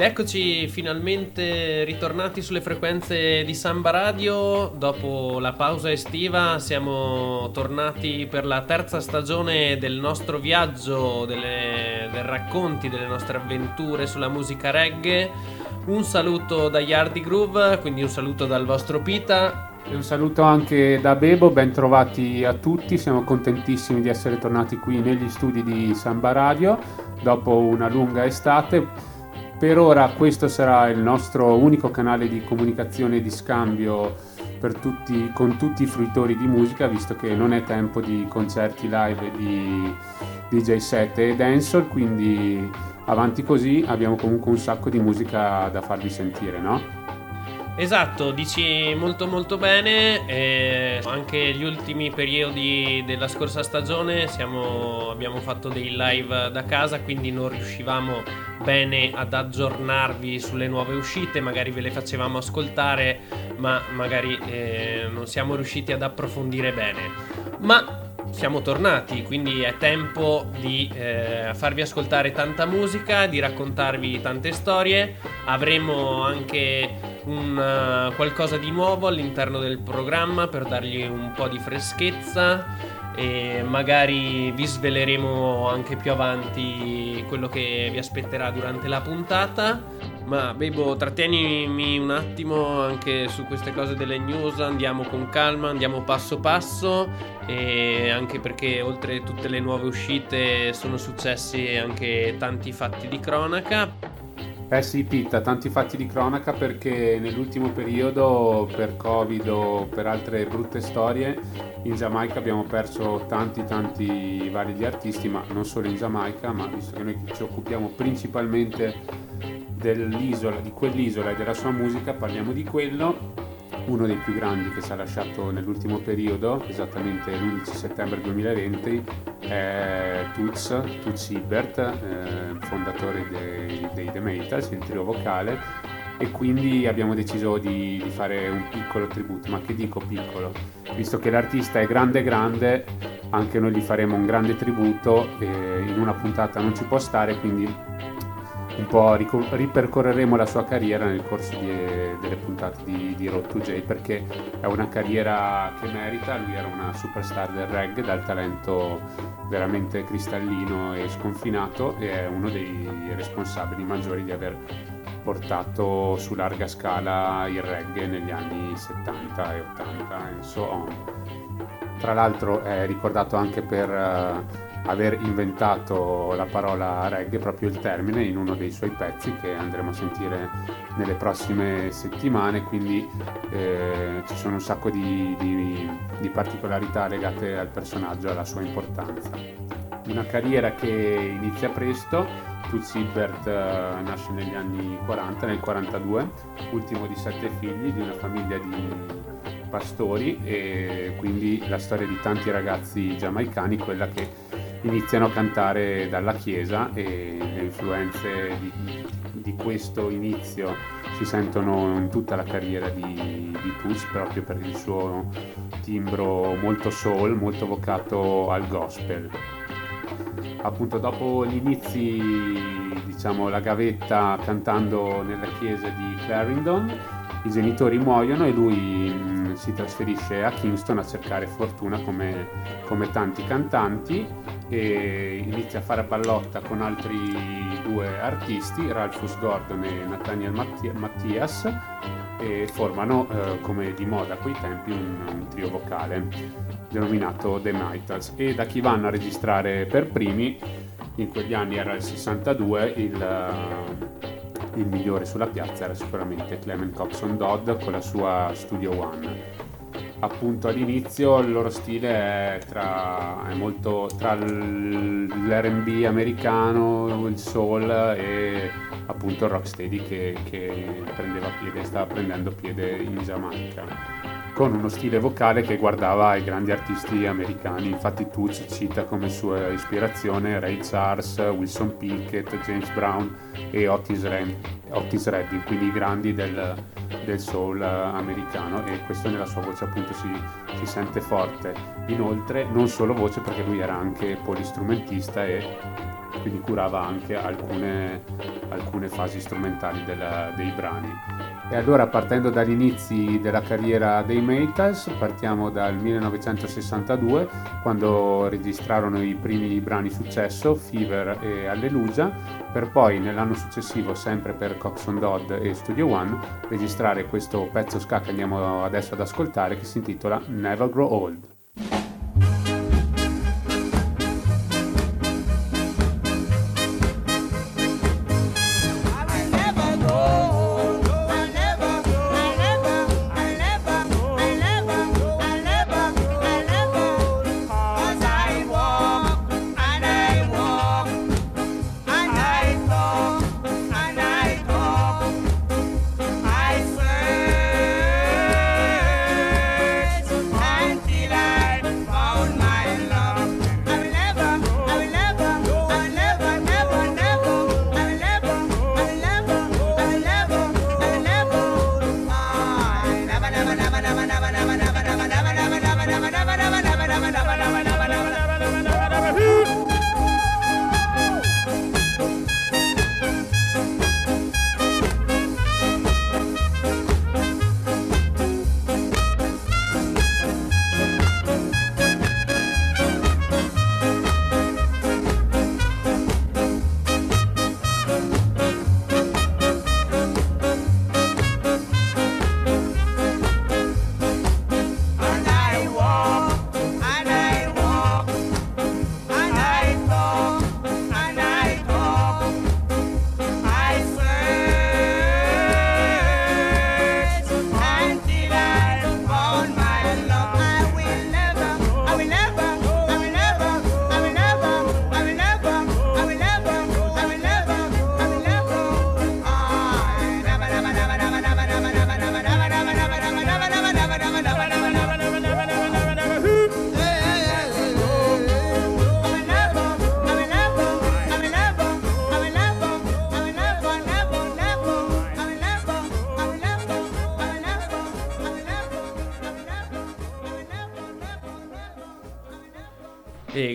Ed eccoci finalmente ritornati sulle frequenze di Samba Radio. Dopo la pausa estiva siamo tornati per la terza stagione del nostro viaggio, delle, dei racconti delle nostre avventure sulla musica reggae. Un saluto da Yardi Groove, quindi un saluto dal vostro Pita. E un saluto anche da Bebo, ben trovati a tutti, siamo contentissimi di essere tornati qui negli studi di Samba Radio dopo una lunga estate. Per ora questo sarà il nostro unico canale di comunicazione e di scambio tutti, con tutti i fruitori di musica, visto che non è tempo di concerti live di DJ set e dancehall, quindi avanti così abbiamo comunque un sacco di musica da farvi sentire, no? Esatto, dici molto molto bene, eh, anche gli ultimi periodi della scorsa stagione siamo, abbiamo fatto dei live da casa, quindi non riuscivamo bene ad aggiornarvi sulle nuove uscite, magari ve le facevamo ascoltare, ma magari eh, non siamo riusciti ad approfondire bene. Ma siamo tornati, quindi è tempo di eh, farvi ascoltare tanta musica, di raccontarvi tante storie. Avremo anche un, uh, qualcosa di nuovo all'interno del programma per dargli un po' di freschezza e magari vi sveleremo anche più avanti quello che vi aspetterà durante la puntata. Ma Bebo, trattienimi un attimo anche su queste cose delle news, andiamo con calma, andiamo passo passo e anche perché oltre tutte le nuove uscite sono successi anche tanti fatti di cronaca. Eh sì, Pitta, tanti fatti di cronaca perché nell'ultimo periodo per Covid o per altre brutte storie in Giamaica abbiamo perso tanti tanti validi artisti, ma non solo in Giamaica, ma visto che noi ci occupiamo principalmente dell'isola, di quell'isola e della sua musica, parliamo di quello uno dei più grandi che ci ha lasciato nell'ultimo periodo, esattamente l'11 settembre 2020, è Toots, Toots Hibbert, eh, fondatore dei, dei The Metals, il trio vocale, e quindi abbiamo deciso di, di, fare un piccolo tributo, ma che dico piccolo? Visto che l'artista è grande grande, anche noi gli faremo un grande tributo, in una puntata non ci può stare, quindi un po' ripercorreremo la sua carriera nel corso di, delle puntate di, di Road to J perché è una carriera che merita, lui era una superstar del reggae dal talento veramente cristallino e sconfinato e è uno dei responsabili maggiori di aver portato su larga scala il reggae negli anni 70 e 80 e so on. Tra l'altro è ricordato anche per uh, aver inventato la parola reggae, proprio il termine, in uno dei suoi pezzi che andremo a sentire nelle prossime settimane, quindi eh, ci sono un sacco di, di, di particolarità legate al personaggio, alla sua importanza. Una carriera che inizia presto, Toots Hibbert uh, nasce negli anni 40, nel 42, ultimo di sette figli di una famiglia di pastori e quindi la storia di tanti ragazzi giamaicani, quella che iniziano a cantare dalla chiesa e le influenze di, di questo inizio si sentono in tutta la carriera di, di Puss proprio per il suo timbro molto soul, molto vocato al gospel. Appunto dopo gli inizi, diciamo la gavetta cantando nella chiesa di Clarendon, i genitori muoiono e lui si trasferisce a Kingston a cercare fortuna come, come tanti cantanti e inizia a fare ballotta con altri due artisti, Ralphus Gordon e Nathaniel Mattias, e formano, eh, come di moda a quei tempi, un, un, trio vocale denominato The Mitals. E da chi vanno a registrare per primi, in quegli anni era il 62, il, il migliore sulla piazza era sicuramente Clement Coxon Dodd con la sua Studio One appunto all'inizio il loro stile è, tra, è molto tra l'R&B americano, il soul e appunto il rocksteady che, che prendeva piede, stava prendendo piede in Giamaica. Con uno stile vocale che guardava ai grandi artisti americani. Infatti Tucci cita come sua ispirazione Ray Charles, Wilson Pickett, James Brown e Otis, Red, Otis Redding, quindi i grandi del, del, soul americano e questo nella sua voce appunto si, si sente forte. Inoltre non solo voce perché lui era anche polistrumentista e quindi curava anche alcune, alcune fasi strumentali della, dei brani. E allora partendo dagli inizi della carriera dei Maytals, partiamo dal 1962 quando registrarono i primi brani successo, Fever e Alleluia, per poi nell'anno successivo, sempre per Coxon Dodd e Studio One, registrare questo pezzo ska che andiamo adesso ad ascoltare che si intitola Never Grow Old.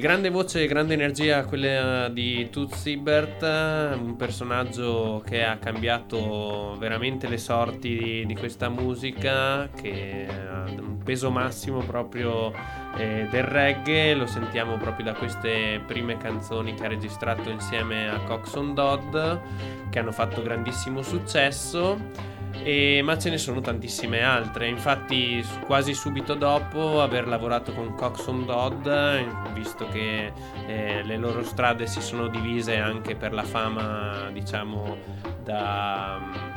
Grande voce e grande energia quella di Tooth Siebert, un personaggio che ha cambiato veramente le sorti di, di questa musica, che ha un peso massimo proprio eh, del reggae, lo sentiamo proprio da queste prime canzoni che ha registrato insieme a Coxon Dodd, che hanno fatto grandissimo successo. E, ma ce ne sono tantissime altre. Infatti, quasi subito dopo aver lavorato con Coxon Dodd, visto che eh, le loro strade si sono divise anche per la fama, diciamo, da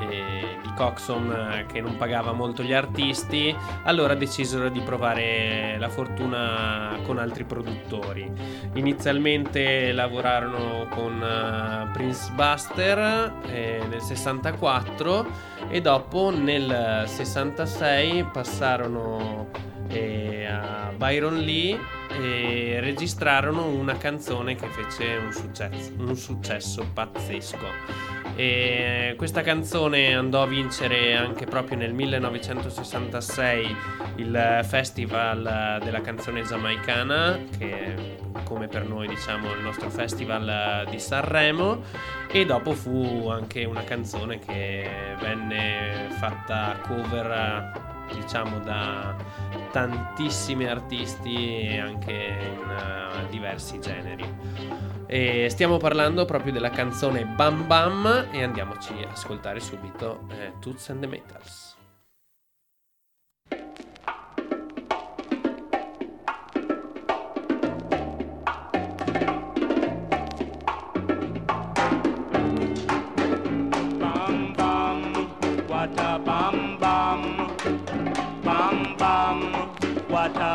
eh, di Coxon eh, che non pagava molto gli artisti, allora decisero di provare la fortuna con altri produttori. Inizialmente lavorarono con uh, Prince Buster eh, nel 64 e dopo nel 66 passarono eh, a Byron Lee e registrarono una canzone che fece un successo, un successo pazzesco. E questa canzone andò a vincere anche proprio nel 1966 il Festival della canzone giamaicana, che come per noi diciamo il nostro festival di Sanremo, e dopo fu anche una canzone che venne fatta cover diciamo da tantissimi artisti anche in uh, diversi generi. E stiamo parlando proprio della canzone Bam Bam e andiamoci a ascoltare subito eh, Toots and the Metals.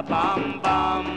bam bam. Ah.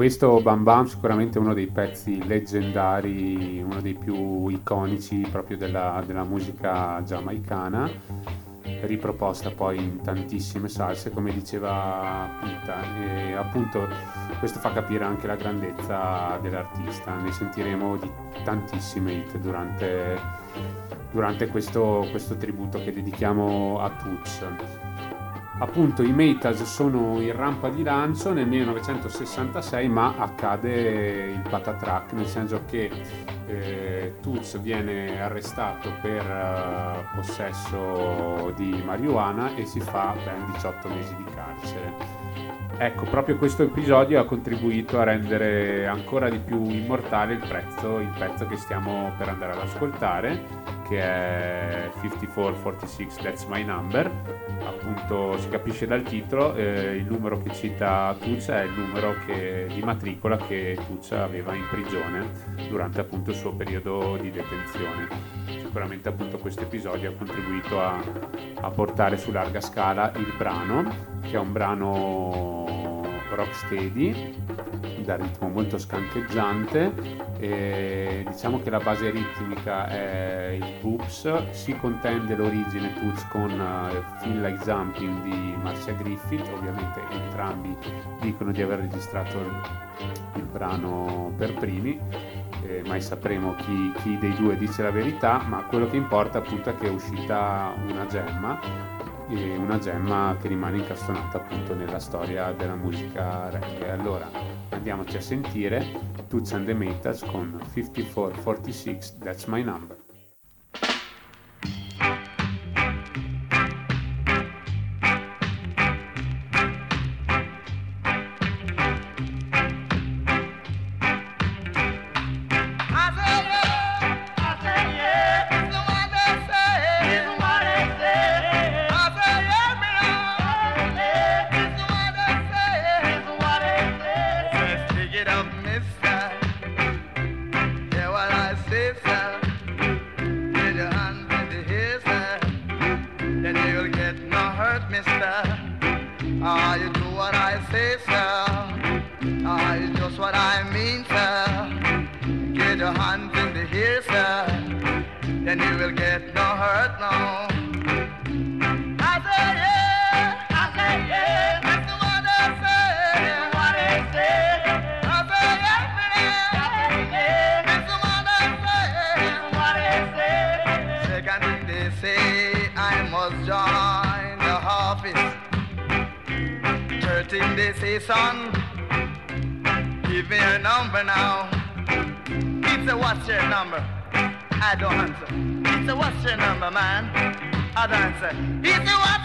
Questo Bam Bam sicuramente uno dei pezzi leggendari, uno dei più iconici proprio della, della musica giamaicana, riproposta poi in tantissime salse, come diceva Pita. E appunto questo fa capire anche la grandezza dell'artista, ne sentiremo di tantissime hit durante, durante questo, questo tributo che dedichiamo a Toots. Appunto i Metas sono in rampa di lancio nel 1966 ma accade il patatrack nel senso che eh, Toots viene arrestato per uh, possesso di marijuana e si fa ben 18 mesi di carcere. Ecco, proprio questo episodio ha contribuito a rendere ancora di più immortale il, prezzo, il pezzo che stiamo per andare ad ascoltare, che è 5446 That's My Number. Appunto, si capisce dal titolo, eh, il numero che cita Tucci è il numero che, di matricola che Tucci aveva in prigione durante appunto il suo periodo di detenzione. Sicuramente appunto questo episodio ha contribuito a, a portare su larga scala il brano, che è un brano rocksteady dal ritmo molto scancheggiante e diciamo che la base ritmica è il boops si contende l'origine Toots con uh, Feel Like Jumping di Marcia Griffith. Ovviamente entrambi dicono di aver registrato il brano per primi eh, mai sapremo chi, chi dei due dice la verità ma quello che importa appunto è che è uscita una gemma e una gemma che rimane incastonata appunto nella storia della musica reggae. Allora andiamoci a sentire Toots and the Metals con 5446 That's My Number. lady say, son, give me your number now. He said, what's your number? I don't answer. He said, what's your number, man? I don't answer. He said, what?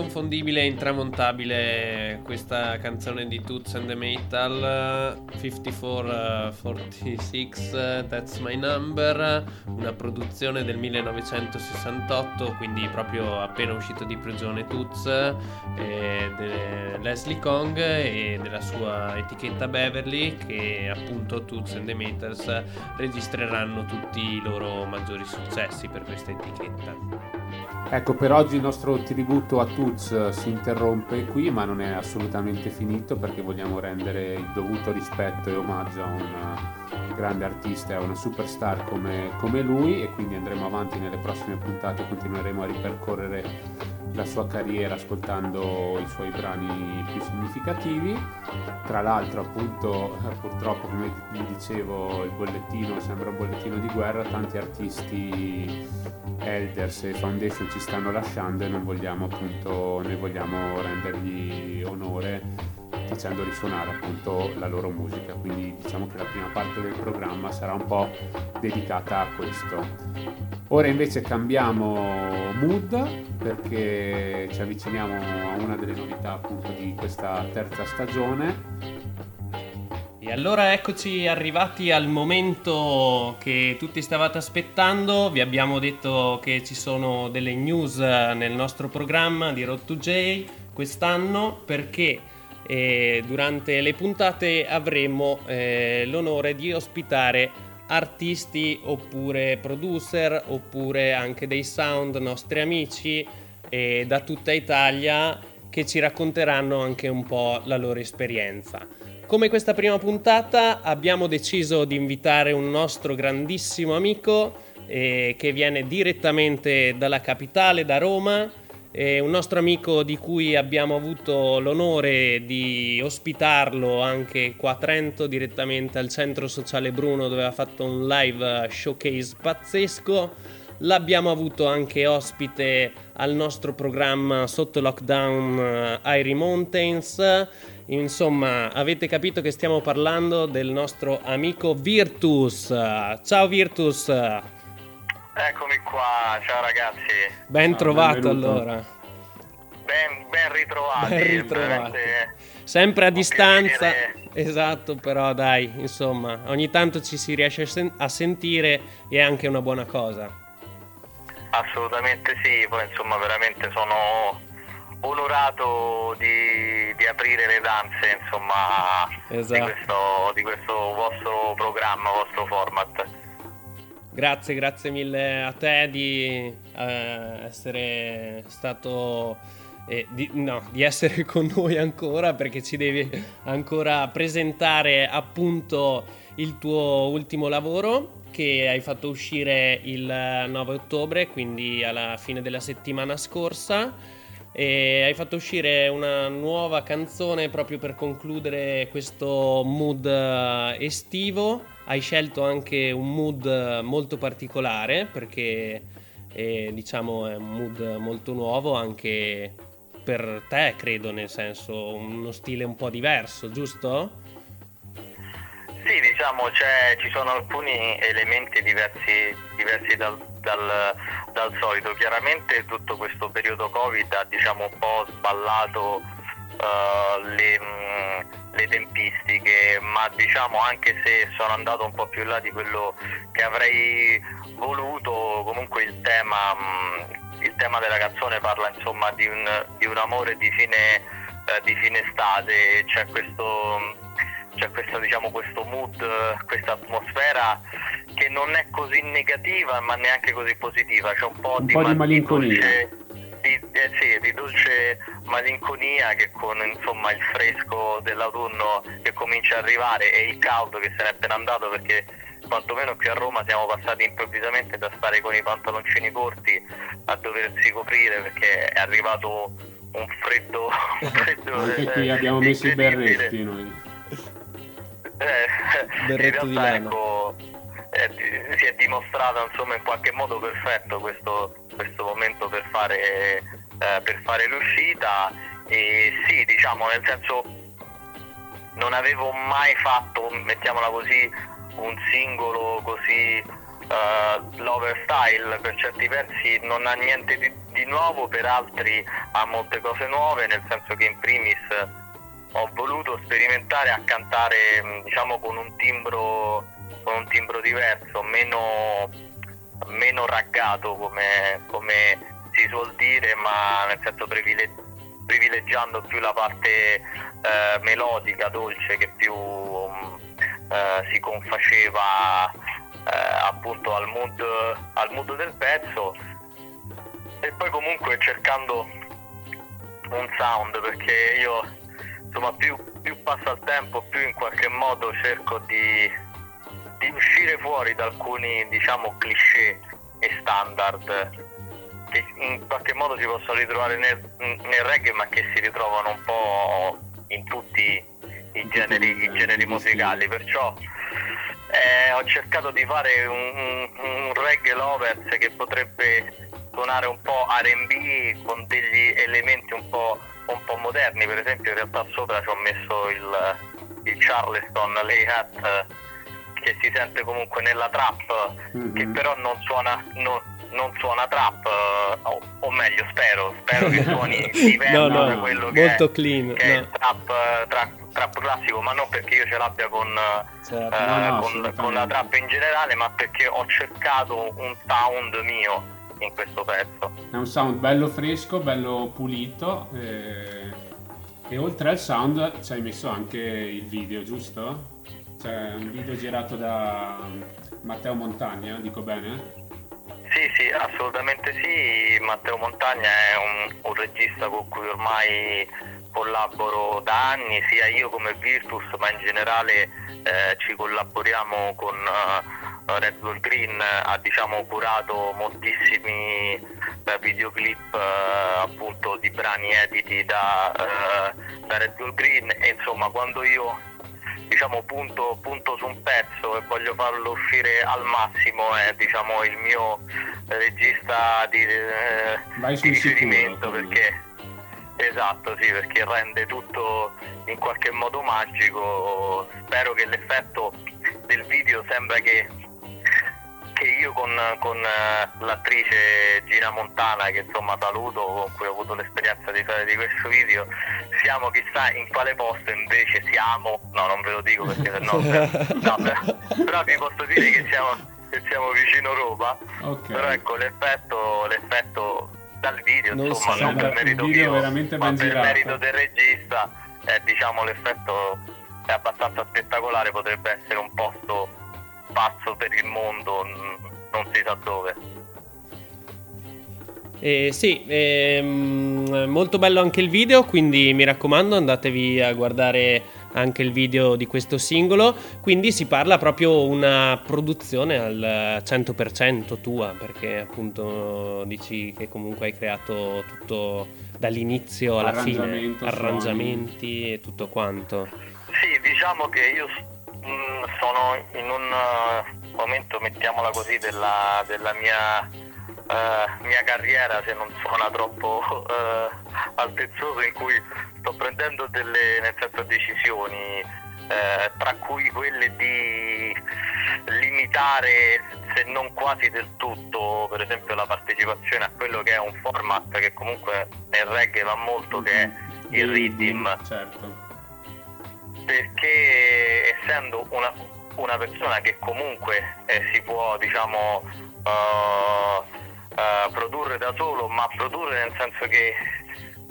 welcome Inconfondibile e intramontabile questa canzone di Toots and the Metal 5446 That's My Number, una produzione del 1968, quindi proprio appena uscito di prigione Toots, eh, Leslie Kong e della sua etichetta Beverly che appunto Toots and the Metals registreranno tutti i loro maggiori successi per questa etichetta. Ecco, per oggi il nostro tributo a Tuz si interrompe qui, ma non è assolutamente finito perché vogliamo rendere il dovuto rispetto e omaggio a un grande artista e a una superstar come, come lui e quindi andremo avanti nelle prossime puntate, continueremo a ripercorrere la sua carriera ascoltando i suoi brani più significativi. Tra l'altro, appunto, purtroppo, come vi dicevo, il bollettino sembra un bollettino di guerra, tanti artisti Elders e Foundation ci stanno lasciando e non vogliamo appunto, noi vogliamo rendergli onore facendo risuonare appunto la loro musica. Quindi diciamo che la prima parte del programma sarà un po' dedicata a questo. Ora invece cambiamo mood perché ci avviciniamo a una delle novità appunto di questa terza stagione. E allora eccoci arrivati al momento che tutti stavate aspettando. Vi abbiamo detto che ci sono delle news nel nostro programma di Road to J quest'anno perché eh, durante le puntate avremo eh, l'onore di ospitare artisti oppure producer oppure anche dei sound nostri amici eh, da tutta Italia che ci racconteranno anche un po' la loro esperienza. Come questa prima puntata abbiamo deciso di invitare un nostro grandissimo amico eh, che viene direttamente dalla capitale, da Roma, è un nostro amico di cui abbiamo avuto l'onore di ospitarlo anche qua a Trento direttamente al centro sociale Bruno dove ha fatto un live showcase pazzesco. L'abbiamo avuto anche ospite al nostro programma sotto lockdown Airy Mountains. Insomma, avete capito che stiamo parlando del nostro amico Virtus. Ciao Virtus! Eccomi qua, ciao ragazzi. Ben trovato allora. Ben, ben ritrovati. Ben ritrovati. Sempre a distanza. Esatto, però dai, insomma, ogni tanto ci si riesce a, sen- a sentire e è anche una buona cosa. Assolutamente sì, poi insomma veramente sono onorato di, di aprire le danze insomma esatto. di, questo, di questo vostro programma, vostro format. Grazie, grazie mille a te di eh, essere stato... Eh, di, no, di essere con noi ancora perché ci devi ancora presentare appunto il tuo ultimo lavoro che hai fatto uscire il 9 ottobre, quindi alla fine della settimana scorsa. E hai fatto uscire una nuova canzone proprio per concludere questo mood estivo hai scelto anche un mood molto particolare perché eh, diciamo è un mood molto nuovo anche per te, credo, nel senso uno stile un po' diverso, giusto? Sì, diciamo ci sono alcuni elementi diversi, diversi dal, dal, dal, solito. Chiaramente tutto questo periodo Covid ha diciamo, un po' sballato uh, le, mh, le, tempistiche, ma diciamo anche se sono andato un po' più in là di quello che avrei voluto, comunque il tema, mh, il tema della canzone parla insomma di un, di un amore di fine, uh, di fine estate, c'è questo c'è questo, diciamo, questo mood, questa atmosfera che non è così negativa ma neanche così positiva, c'è un po', un di, po di malinconia. Dolce, di, eh sì, di dolce malinconia che con insomma, il fresco dell'autunno che comincia a arrivare e il caldo che se n'è appena andato perché quantomeno qui a Roma siamo passati improvvisamente da stare con i pantaloncini corti a doversi coprire perché è arrivato un freddo, un freddo anche qui eh, abbiamo messo i berretti noi. Eh, Berretto in realtà ecco, eh, si è dimostrato insomma in qualche modo perfetto questo, questo momento per fare, eh, per fare l'uscita. E sì diciamo nel senso non avevo mai fatto mettiamola così un singolo così uh, lover style per certi versi. Non ha niente di, di nuovo, per altri ha molte cose nuove, nel senso che in primis ho voluto sperimentare a cantare diciamo con un timbro, con un timbro diverso, meno, meno raggato come, come, si suol dire, ma nel senso privilegiando più la parte eh, melodica, dolce che più um, eh, si confaceva eh, appunto al mood, al mood del pezzo. E poi comunque cercando un sound perché io insomma più, più passa il tempo più in qualche modo cerco di, di uscire fuori da alcuni diciamo cliché e standard che in qualche modo si possono ritrovare nel, nel reggae ma che si ritrovano un po' in tutti i generi, i generi musicali. Perciò eh, ho cercato di fare un, un, un reggae lovers che potrebbe suonare un po' RB con degli elementi un po', un po', moderni, per esempio in realtà sopra ci ho messo il, il Charleston Lay Hat che si sente comunque nella trap, mm-hmm. che però non suona, non, non suona trap, o, o, meglio spero, spero che suoni diverso no, no, da quello che, molto è, clean, che no. è il trap, trap, trap, classico, ma non perché io ce l'abbia con, certo. eh, con, con la trap in generale, ma perché ho cercato un sound mio in questo pezzo. È un sound bello fresco, bello pulito e, e oltre al sound ci hai messo anche il video, giusto? C'è un video girato da Matteo Montagna, dico bene? Sì, sì, assolutamente sì. Matteo Montagna è un, un regista con cui ormai collaboro da anni, sia io come Virtus, ma in generale eh, ci collaboriamo con uh, Red Bull Green, ha diciamo, curato moltissimi uh, videoclip uh, appunto di brani editi da, da Red Bull Green e insomma quando io diciamo, punto, punto, su un pezzo e voglio farlo uscire al massimo è diciamo, il mio regista di, eh, di riferimento perché esatto sì perché rende tutto in qualche modo magico. Spero che l'effetto del video sembra che che io con, con uh, l'attrice Gina Montana, che insomma saluto, con cui ho avuto l'esperienza di fare di questo video, siamo chissà in quale posto invece siamo, no non ve lo dico perché sennò, no, però, però vi posso dire che siamo, che siamo vicino Roma, okay. però ecco l'effetto, l'effetto dal video, non insomma, non per merito mio, veramente ma per girato. merito del regista, eh, diciamo l'effetto è abbastanza spettacolare, potrebbe essere un posto pazzo per il mondo, non si sa dove. Eh, sì, ehm, molto bello anche il video, quindi mi raccomando andatevi a guardare anche il video di questo singolo. Quindi si parla proprio una produzione al 100% tua, perché appunto dici che comunque hai creato tutto dall'inizio alla fine, arrangiamenti suoni. e tutto quanto. Sì, diciamo che io Mm, sono in un uh, momento, mettiamola così, della, della mia, uh, mia, carriera, se non suona troppo uh, altezzoso, in cui sto prendendo delle senso, decisioni, tra cui quelle di limitare, se non quasi del tutto, per esempio la partecipazione a quello che è un format che comunque nel reggae va molto, che è il rhythm. Certo perché essendo una, una persona che comunque eh, si può diciamo uh, uh, produrre da solo ma produrre nel senso che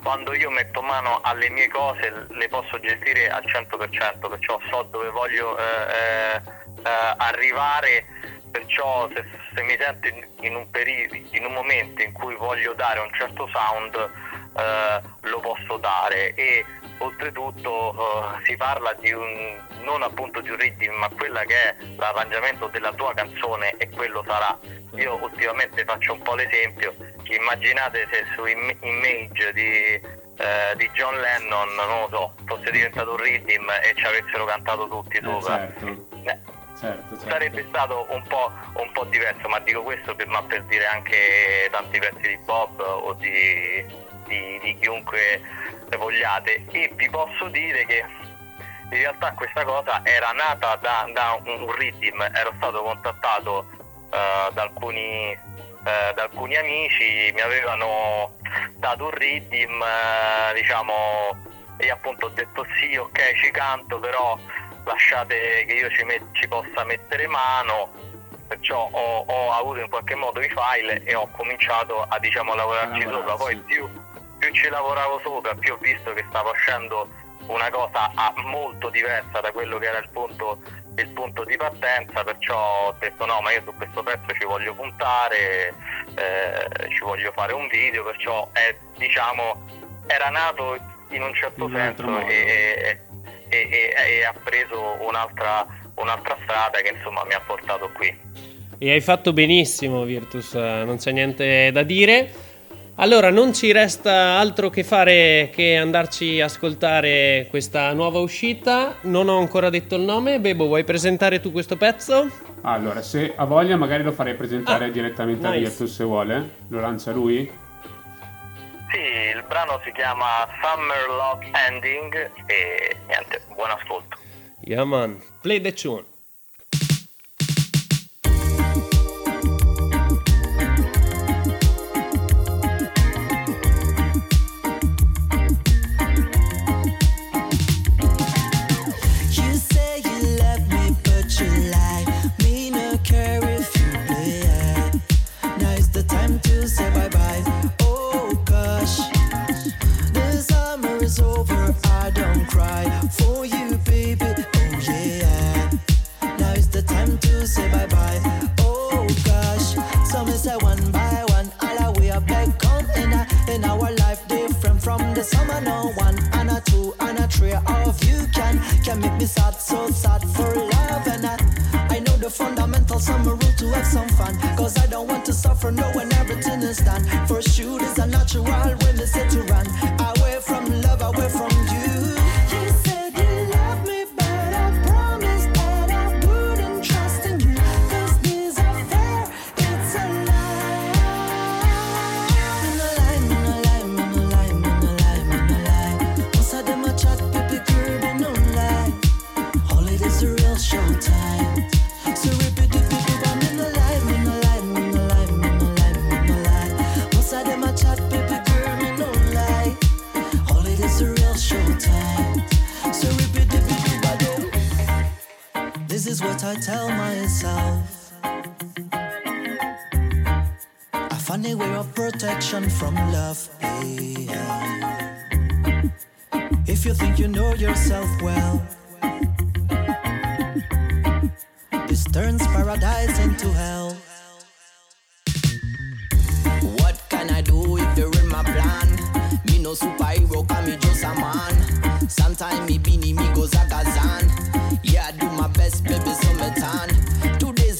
quando io metto mano alle mie cose le posso gestire al 100% perciò so dove voglio eh, eh, arrivare perciò se, se, mi sento in, in, un periodo, in un momento in cui voglio dare un certo sound eh, lo posso dare. E oltretutto uh, si parla di un, non appunto di un rhythm ma quella che è l'arrangiamento della tua canzone e quello sarà io ultimamente faccio un po' l'esempio immaginate se su Image di, eh, di John Lennon non lo so fosse diventato un rhythm e ci avessero cantato tutti eh, sopra certo. Eh, certo, certo. sarebbe stato un po', un po', diverso ma dico questo per, ma per dire anche tanti pezzi di Bob o di, di, di chiunque vogliate. E vi posso dire che in realtà questa cosa era nata da, da un, rhythm, ero stato contattato uh, da alcuni eh, da alcuni amici, mi avevano dato un riddim, eh, diciamo, e appunto ho detto sì, ok, ci canto, però lasciate che io ci, met- ci possa mettere mano, perciò ho, ho, avuto in qualche modo i file e ho cominciato a diciamo, lavorarci ah, sopra, poi più, più ci lavoravo sopra, più ho visto che stava uscendo una cosa molto diversa da quello che era il punto, il punto, di partenza, perciò ho detto no, ma io su questo pezzo ci voglio puntare, eh, ci voglio fare un video, perciò è, diciamo, era nato in un certo in senso e, e, e, e, ha preso un'altra, un'altra strada che insomma mi ha portato qui. E hai fatto benissimo Virtus, non c'è niente da dire. Allora, non ci resta altro che fare che andarci a ascoltare questa nuova uscita. Non ho ancora detto il nome. Bebo, vuoi presentare tu questo pezzo? Allora, se ha voglia, magari lo farei presentare ah, direttamente nice. a Virtus se vuole. Lo lancia lui? Sì, il brano si chiama Summer Love Ending e niente, buon ascolto. Yeah man, play the tune.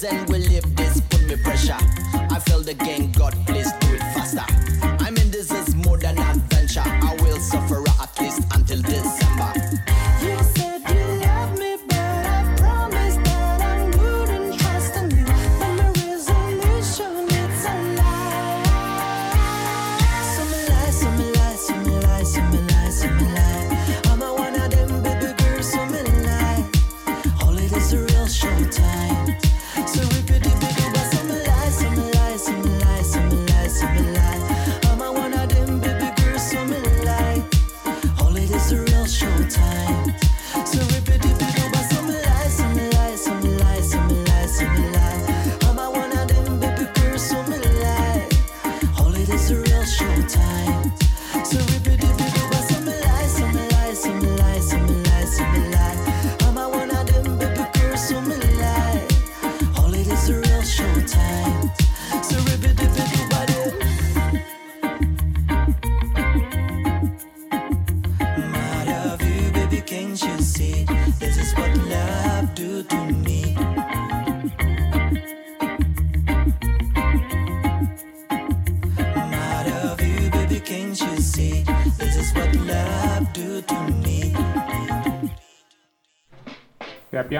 and with.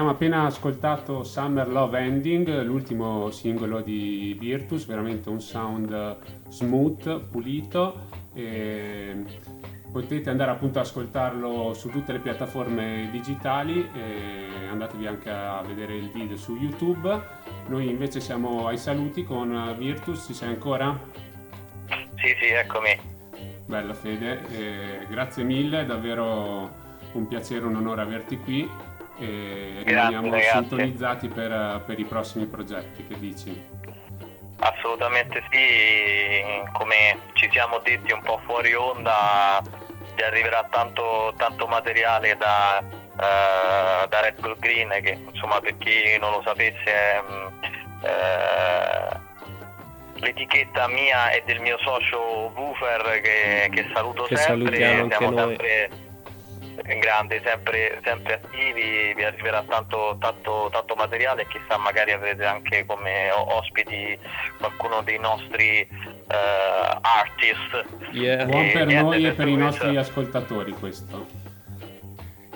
Abbiamo appena ascoltato Summer Love Ending, l'ultimo singolo di Virtus, veramente un sound smooth, pulito. Potete andare appunto ad ascoltarlo su tutte le piattaforme digitali e andatevi anche a vedere il video su YouTube. Noi invece siamo ai saluti con Virtus, ci sei ancora? Sì, sì, eccomi. Bella Fede, eh, grazie mille, davvero un piacere, un onore averti qui e rimaniamo sintonizzati per, per i prossimi progetti, che dici? Assolutamente sì, come ci siamo detti un po' fuori onda, ti arriverà tanto, tanto materiale da, uh, da Red Bull Green che insomma per chi non lo sapesse uh, l'etichetta mia e del mio socio Woofer che, che saluto che sempre, siamo sempre grande, sempre, sempre, attivi, vi arriverà tanto, tanto, tanto, materiale e chissà magari avrete anche come ospiti qualcuno dei nostri uh, artist. Yeah. Buon per noi e per i nostri ascoltatori questo.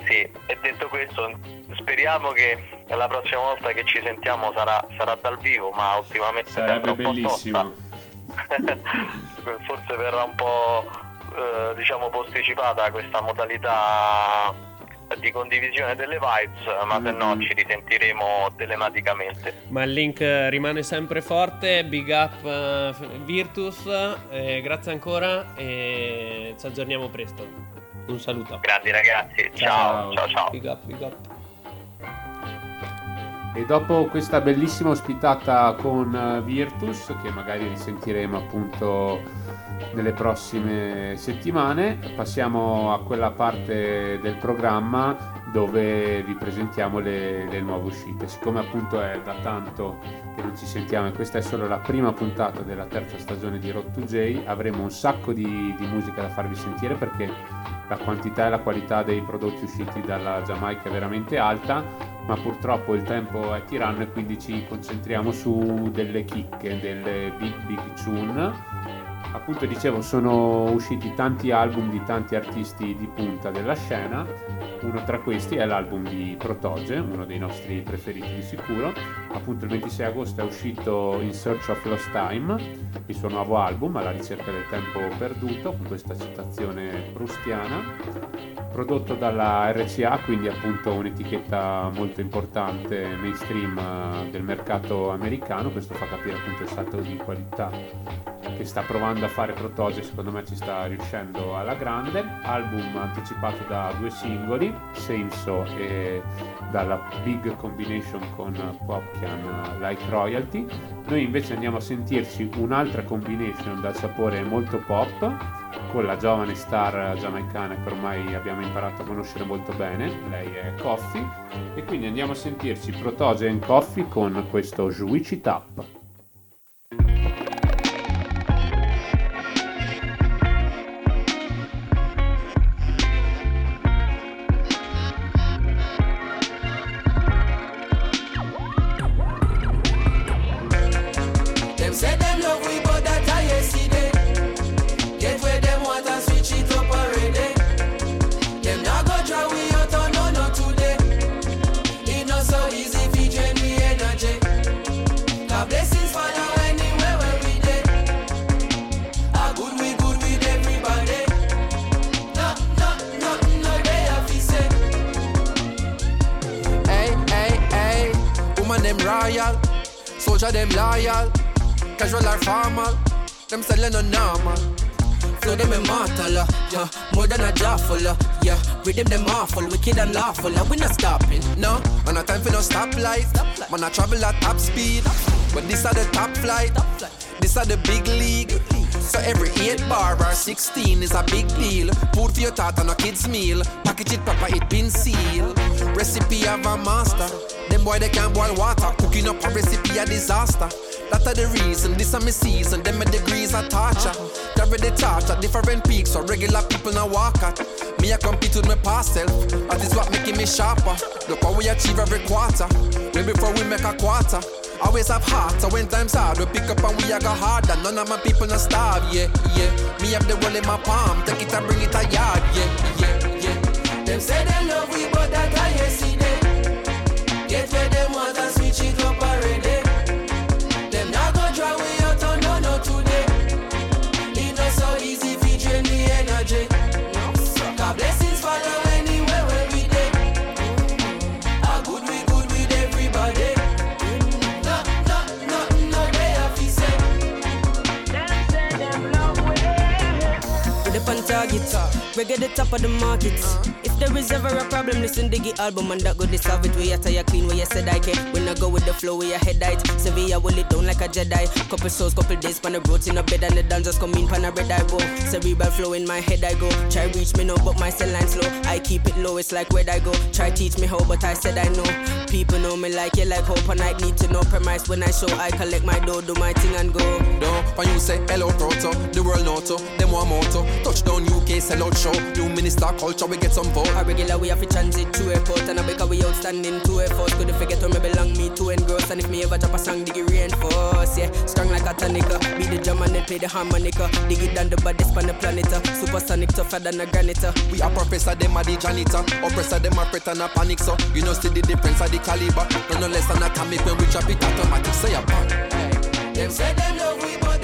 Sì, e detto questo speriamo che la prossima volta che ci sentiamo sarà, sarà dal vivo, ma ultimamente sarebbe bellissimo. Forse verrà un po' eh, diciamo posticipata questa modalità di condivisione delle vibes, ma se no mm-hmm. ci risentiremo telematicamente. Ma il link rimane sempre forte, big up uh, Virtus, eh, grazie ancora e ci aggiorniamo presto. Un saluto. Grandi ragazzi, ciao ciao ciao. ciao. Big up, big up. E dopo questa bellissima ospitata con eh, Virtus, che magari risentiremo appunto nelle prossime settimane, passiamo a quella parte del programma dove vi presentiamo le, le, nuove uscite. Siccome appunto è da tanto che non ci sentiamo e questa è solo la prima puntata della terza stagione di Road to J, avremo un sacco di, di musica da farvi sentire perché la quantità e la qualità dei prodotti usciti dalla Giamaica è veramente alta, ma purtroppo il tempo è tiranno e quindi ci concentriamo su delle chicche, delle big big tune appunto dicevo sono usciti tanti album di tanti artisti di punta della scena. Uno tra questi è l'album di Protoge uno dei nostri preferiti di sicuro. Appunto il 26 agosto è uscito In Search of Lost Time il suo nuovo album alla ricerca del tempo perduto con questa citazione prustiana. Prodotto dalla RCA, quindi appunto un'etichetta molto importante mainstream eh, del mercato americano, questo fa capire appunto il salto di qualità che sta provando a fare Protoge, secondo me ci sta riuscendo alla grande, album anticipato da due singoli, Senso e dalla big combination con Popkian Like Royalty, noi invece andiamo a sentirci un'altra combination dal sapore molto pop, con la giovane star giamaicana che ormai abbiamo imparato a conoscere molto bene, lei è Coffee, e quindi andiamo a sentirci Protoge and Coffee con questo Juicy Tap. Wicked and lawful, uh, we not stopping, no. Man, a time for no stoplight. Man, I travel at top speed. But this are the top flight. This are the big league. So every 8 bar or 16 is a big deal. Food for your thought on a kid's meal. Package it proper, it been sealed. Recipe of a master. Them boy they can't boil water. Cooking up a recipe a disaster. That are the reason, this are my season. Them my degrees are torture. Carry the torch at different peaks, so regular people now walk at. Me I compete with my past self. That is what making me sharper. Look how we achieve every quarter. Way before we make a quarter. Always have heart, so when times hard, we pick up and we a go harder. None of my people not starve, yeah, yeah. Me have the world in my palm, take it and bring it a yard, yeah, yeah, yeah. Them say they love we, but that I see them. Get where Reggae the top of the market. Uh-huh. There is ever a problem, listen Diggy album and that go the solve it. Where you tire clean, where you said I can. When I go with the flow, where your head height. Sevilla will it down like a Jedi. Couple souls, couple days, pan a brought in a bed and the dancers come in, pan a red I go. Cerebral flow in my head I go. Try reach me now, but my cell line slow. I keep it low, it's like where I go. Try teach me how, but I said I know. People know me like you, like hope, and I need to know premise when I show. I collect my dough, do my thing and go. No, when you say hello, proto, the world noto, them one motto. Touchdown UK, sell out show. New minister culture, we get some vote. A regular we have to transit to airport, and I because we outstanding to effort. Could forget where me belong, me to engross. And if me ever drop a song, dig it reinforce. Yeah, strong like a tonica. Be the drum and then play the harmonica. Dig it down the baddest on the planet. uh. Supersonic tougher than a granite. uh. We are professor, them are the janitor. Oppressor, them are fret and a panic, so you know see the difference of the caliber. No, no less than atomic when we drop it automatic. Say a bang. Them say them love we, but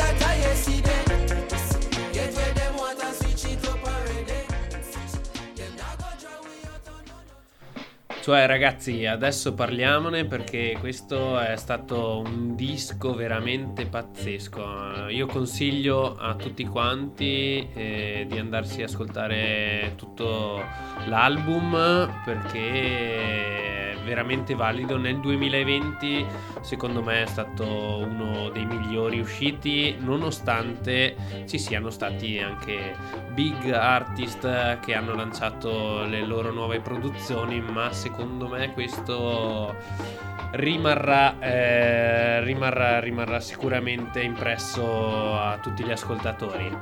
Cioè, ragazzi, adesso parliamone perché questo è stato un disco veramente pazzesco. Io consiglio a tutti quanti eh, di andarsi a ascoltare tutto l'album perché veramente valido. Nel 2020, secondo me, è stato uno dei migliori usciti, nonostante ci siano stati anche big artist che hanno lanciato le loro nuove produzioni, ma secondo me questo rimarrà, eh, rimarrà, rimarrà sicuramente impresso a tutti gli ascoltatori.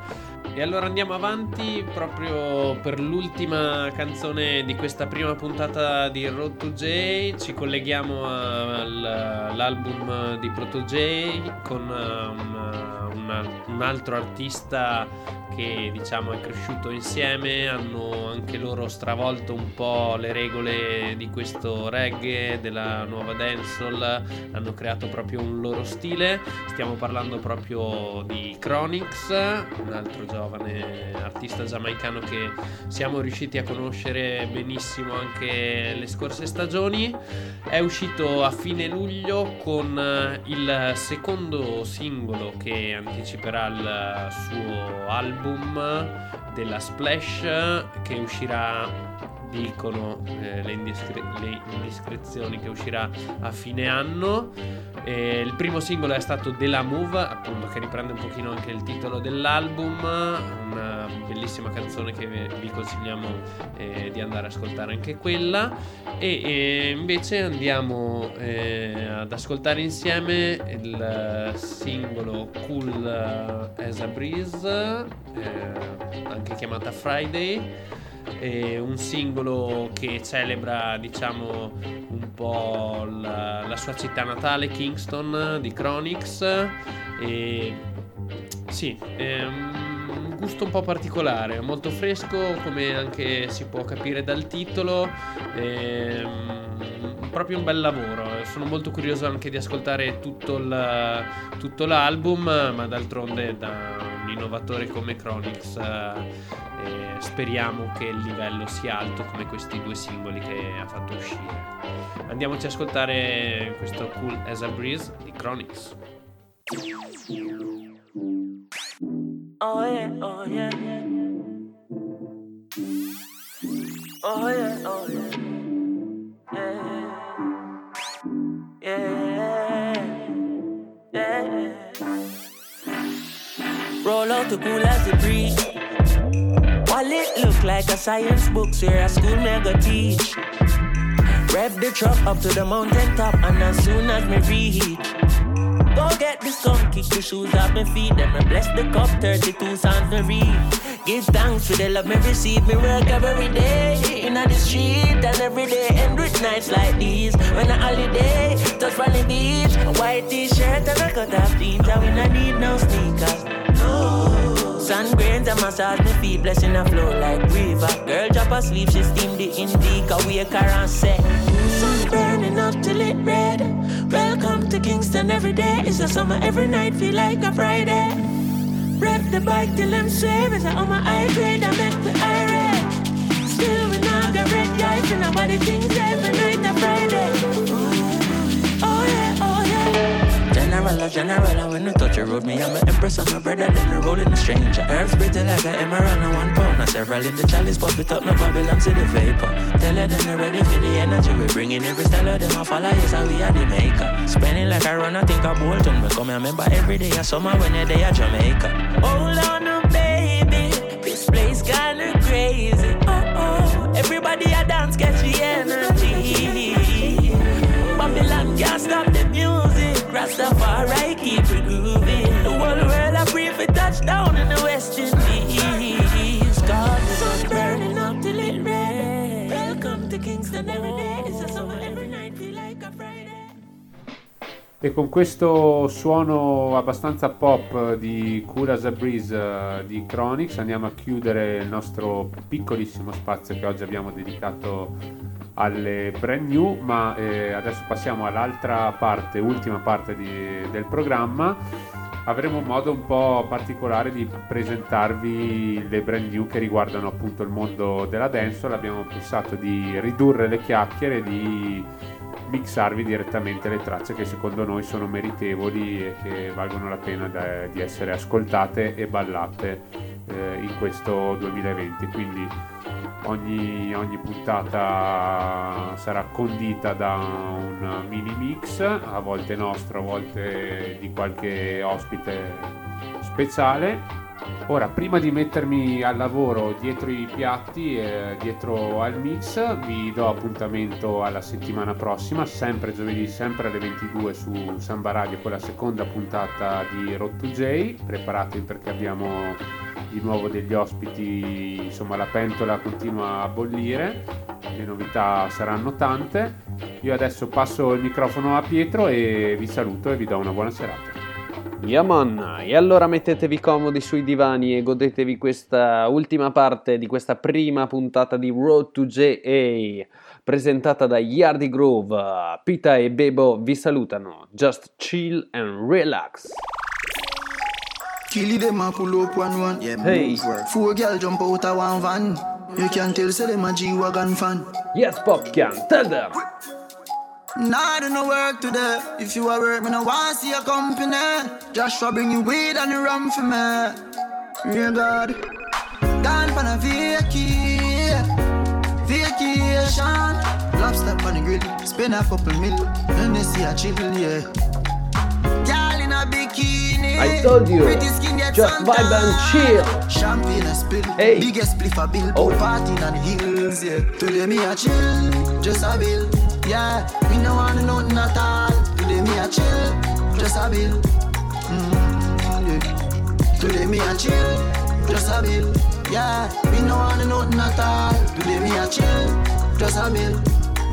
E allora andiamo avanti proprio per l'ultima canzone di questa prima puntata di Road to J. Ci colleghiamo al- all'album di Proto J con una- un altro artista che diciamo è cresciuto insieme, hanno anche loro stravolto un po' le regole di questo reggae, della nuova dancehall, hanno creato proprio un loro stile. Stiamo parlando proprio di Chronix, un altro giovane artista giamaicano che siamo riusciti a conoscere benissimo anche le scorse stagioni. È uscito a fine luglio con il secondo singolo che anticiperà il suo album della Splash che uscirà dicono eh, le, indiscre- le indiscrezioni che uscirà a fine anno. Eh, il primo singolo è stato De La Move appunto che riprende un pochino anche il titolo dell'album. Una bellissima canzone che vi consigliamo eh, di andare ad ascoltare anche quella. E invece andiamo eh, ad ascoltare insieme il singolo Cool as a Breeze eh, anche chiamata Friday è un singolo che celebra diciamo un po' la, la sua città natale Kingston di Chronix. E sì un gusto un po' particolare molto fresco come anche si può capire dal titolo. Ehm, proprio un bel lavoro sono molto curioso anche di ascoltare tutto, il- tutto l'album ma d'altronde da un innovatore come Chronix eh, speriamo che il livello sia alto come questi due singoli che ha fatto uscire. Andiamoci ad ascoltare questo Cool as a Breeze di Chronix. Oh yeah, oh yeah. Oh yeah, oh yeah. Yeah. Yeah. Roll out the cool as a breeze. Wallet look like a science book, where a school never teach. Rev the truck up to the mountain top, and as soon as me reach, Go get this gun, kick the shoes off my feet. Then I bless the cup, 32 songs me read. Give thanks for the love me receive. Me work every day in the street and every day end with nights like these. When a holiday, touch Valley Beach, a white t-shirt and a cut off jeans. And we not need no sneakers. Sun grains and massage me feet, blessing a flow like river. Girl drop asleep, she steam the indica, wake her and say. Sun burning up till it red. Welcome to Kingston every day. It's a summer every night, feel like a Friday. Rev the bike till I'm save. It's on my high grade, I make the irate. Still we not got red guys and nobody thinks every night a Friday. General, a general. When you touch the road, me, I'm an empress, I'm a brother, then the rolling a stranger. Herbs pretty like an emerald, and one pound. And several in the chalice, pop it up, no Babylon to the vapor. Tell her them they're ready for the energy. We bringing every style of them, I follow, yes, how we are the maker. Spending like I run, I think I Bolton. We come here, remember every day, I summer when you're there, Jamaica. Hold on, no, baby. This place kinda crazy. Oh, oh. Everybody a dance, catch the energy. E con questo suono abbastanza pop di Cura as a Breeze eh, di Chronix andiamo a chiudere il nostro piccolissimo spazio che oggi abbiamo dedicato alle brand new, ma eh, adesso passiamo all'altra parte, ultima parte di- del programma. Avremo modo un po' particolare di presentarvi le brand new che riguardano appunto il mondo della dancehall. Abbiamo pensato di ridurre le chiacchiere di mixarvi direttamente le tracce che secondo noi sono meritevoli e che valgono la pena da- di essere ascoltate e ballate eh, in questo 2020. Quindi ogni, ogni puntata sarà condita da un mini mix, a volte nostro, a volte di qualche ospite speciale. Ora, prima di mettermi al lavoro dietro i piatti, e dietro al mix, vi do appuntamento alla settimana prossima, sempre giovedì, sempre alle 22 su Samba Radio con la seconda puntata di Road to J. Preparatevi perché abbiamo di nuovo degli ospiti, insomma la pentola continua a bollire, le novità saranno tante. Io adesso passo il microfono a Pietro e vi saluto e vi do una buona serata. Yaman, e allora mettetevi comodi sui divani e godetevi questa ultima parte di questa prima puntata di Road to JA, presentata da Yardi Grove. Pita e Bebo vi salutano. Just chill and relax. Kill them a pull up one one. Yeah, Hey. Four girl jump out of one van. You can tell say them a G-Wagon fan. Yes, Popcan, tell them. Nah, do no work today. If you are work, me no want see a company. Joshua bring you weed and the rum for me. Yeah, God. Gone for a vacation. Vacation. Lobster on the grill. Spend a couple mil. And they see a chill, yeah. Girl in a bikini. I told you. Pretty skin get Just vibe and chill. Champagne a spill. Hey. Biggest spliff a bill. Oh. Party on the hills, yeah. Today me a chill. Just a bill. Yeah. Me no want nothing at all. Today me a chill. Just a bill. Mm, yeah. Today me a chill. Just a bill. Yeah. Me no want nothing at all. Today me a chill. Just a bill.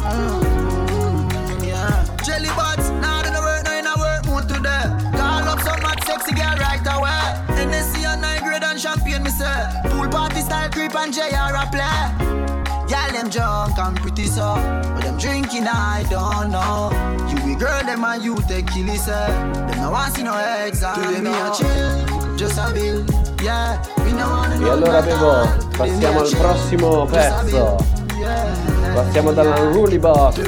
Mm, yeah. Jelly butts, nah, do no work, no in a work mood today. Call up some mad sexy girl right away. NSC and nine grade and champagne, me say. Pool party style creep and JR a play. Them drunk and pretty so But them drinking I don't know You we girl them and you take kill it Them no want see no exam Today me a chill, just a bill Yeah, me no wanna E allora me passiamo al prossimo pezzo. Passiamo dall'Unruly Boss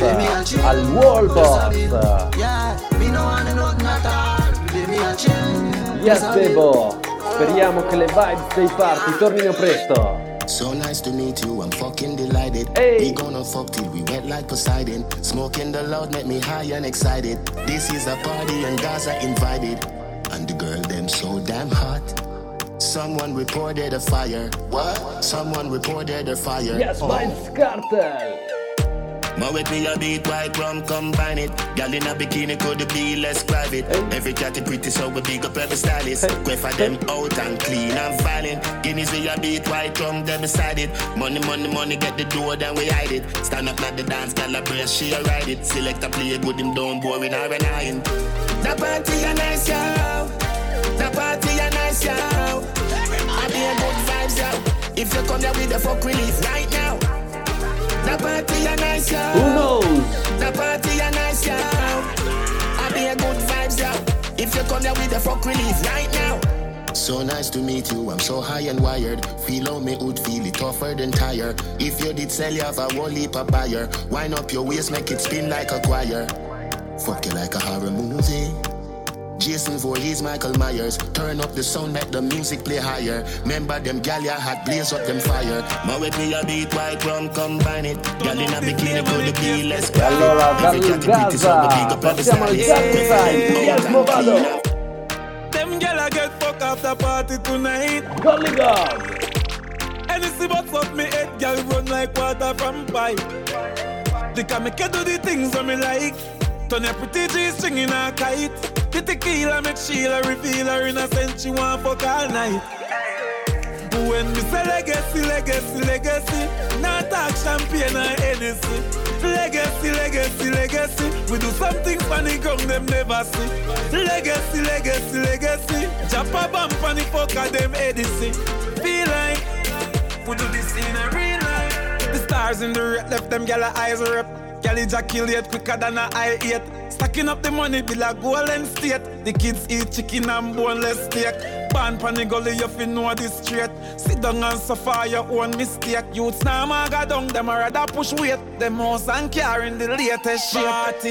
al Wall Boss. Yes. Bebo. Speriamo che le vibes dei party tornino presto. So nice to meet you, I'm fucking delighted. Hey. We gonna fuck till we wet like Poseidon. Smoking the loud make me high and excited. This is a party and Gaza invited. And the girl them so damn hot. Someone reported a fire. What? Someone reported a fire. Yes, oh. Vibes Cartel. Ma with me a beat white rum combine it. Gal in a bikini could be less private. Every cat is pretty so we big up every stylist. Go for them out and clean and violent. Guineas we a beat white rum them beside it. Money, money, money get the door then we hide it. Stand up at the dance, gal a brace, she a ride it. Select a play good him down boring or an iron. The party a nice yo. The party a nice yo. I be a good vibes yo. If you come here with the fuck relief right. The party a nice yo. Who knows? The party a nice yo. I be a good vibes yo. If you come here with the fuck relief right now. So nice to meet you, I'm so high and wired. Feel how me would feel it tougher than tire. If you did sell, you have a whole heap of buyer. Wind up your waist, make it spin like a choir. Fuck you like a horror movie. Jason Voorhees, Michael Myers. Turn up the sound, make the music play higher. Remember them gal ya had blaze up them fire. Ma with me a beat white rum combine it. Gal in a bikini could be less E allora dal Gaza passiamo al Gaza Yes Movado Them gyal get fuck after party tonight. Golly God Anything but fuck me head, gyal run like water from pipe. They can make you do the things that me like. Turn your pretty G string in a kite. The tequila make Sheila reveal her innocent. She want fuck all night. When me say legacy, legacy, legacy, not talk champagne or Hennessy. Legacy, legacy, legacy, we do something funny come them never see. Legacy, legacy, legacy, jump a bump on the fucker them Edison. Feel like we do this in a real life. The stars in the red left them gyal eyes rip. Gyal ejaculate quicker than a eye eight. Stacking up the money be like golden state. The kids eat chicken and boneless steak. Born pan the gully, you fi know this straight. Sit down and suffer your own mistake. Youths now maga down, them a rather push weight. Them house and carrying the latest shit. Party.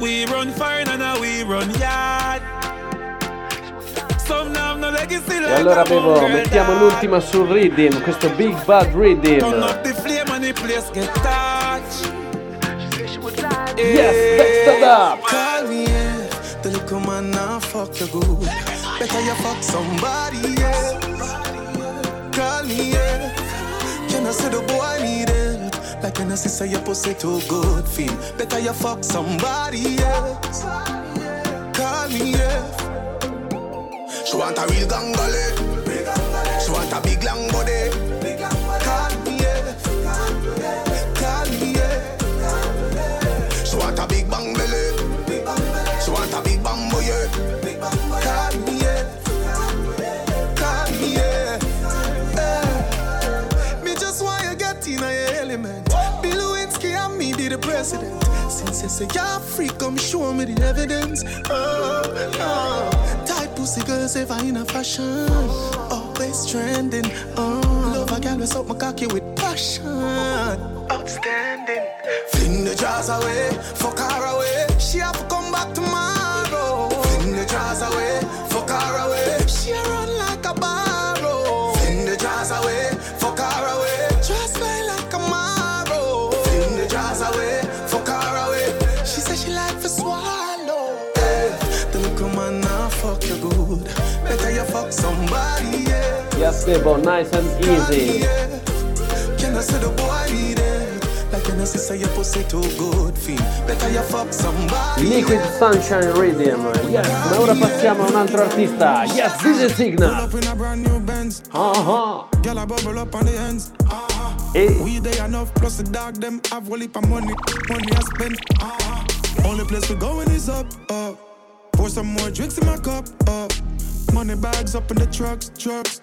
We run fire and now we run yard. E allora Bevo mettiamo l'ultima sul Rhythm Questo Big Bad Rhythm and. Yes, next stand up Call me, yeah. The little man now fuck you good. Better you fuck somebody else. Call me, yeah. Can I say the boy need it? Like I say your pussy too good, feel. Better you fuck somebody else. She want a real gangale. She want a big long body. Call me. Call me. She want a big bang belly. She want a big bang boy. Call me. Call me. Eh. Me just want you get in your element. Bill Lewinsky and me be the president. Since you say you're free, come show me the evidence. Oh, oh. Pussy girls ever in a fashion. Always trending. Oh, love a girl with my cocky with passion. Outstanding. Fling the jars away, fuck her away. She have to come back tomorrow. Nice and easy Can I the boy need? Like when I say your pussy too good, feel. Better you fuck somebody. Liquid Sunshine Rhythm Yes, ma ora passiamo a un altro artista Yes, DJ Pull Signal up in a brand new Benz. Ah Girl, I bubble up on the ends. ah E We they enough, plus the dog them have one heap of money. Money I spend. Only place we going is up, up. Pour some more drinks in my cup, up. Money bags up in the trucks, trucks.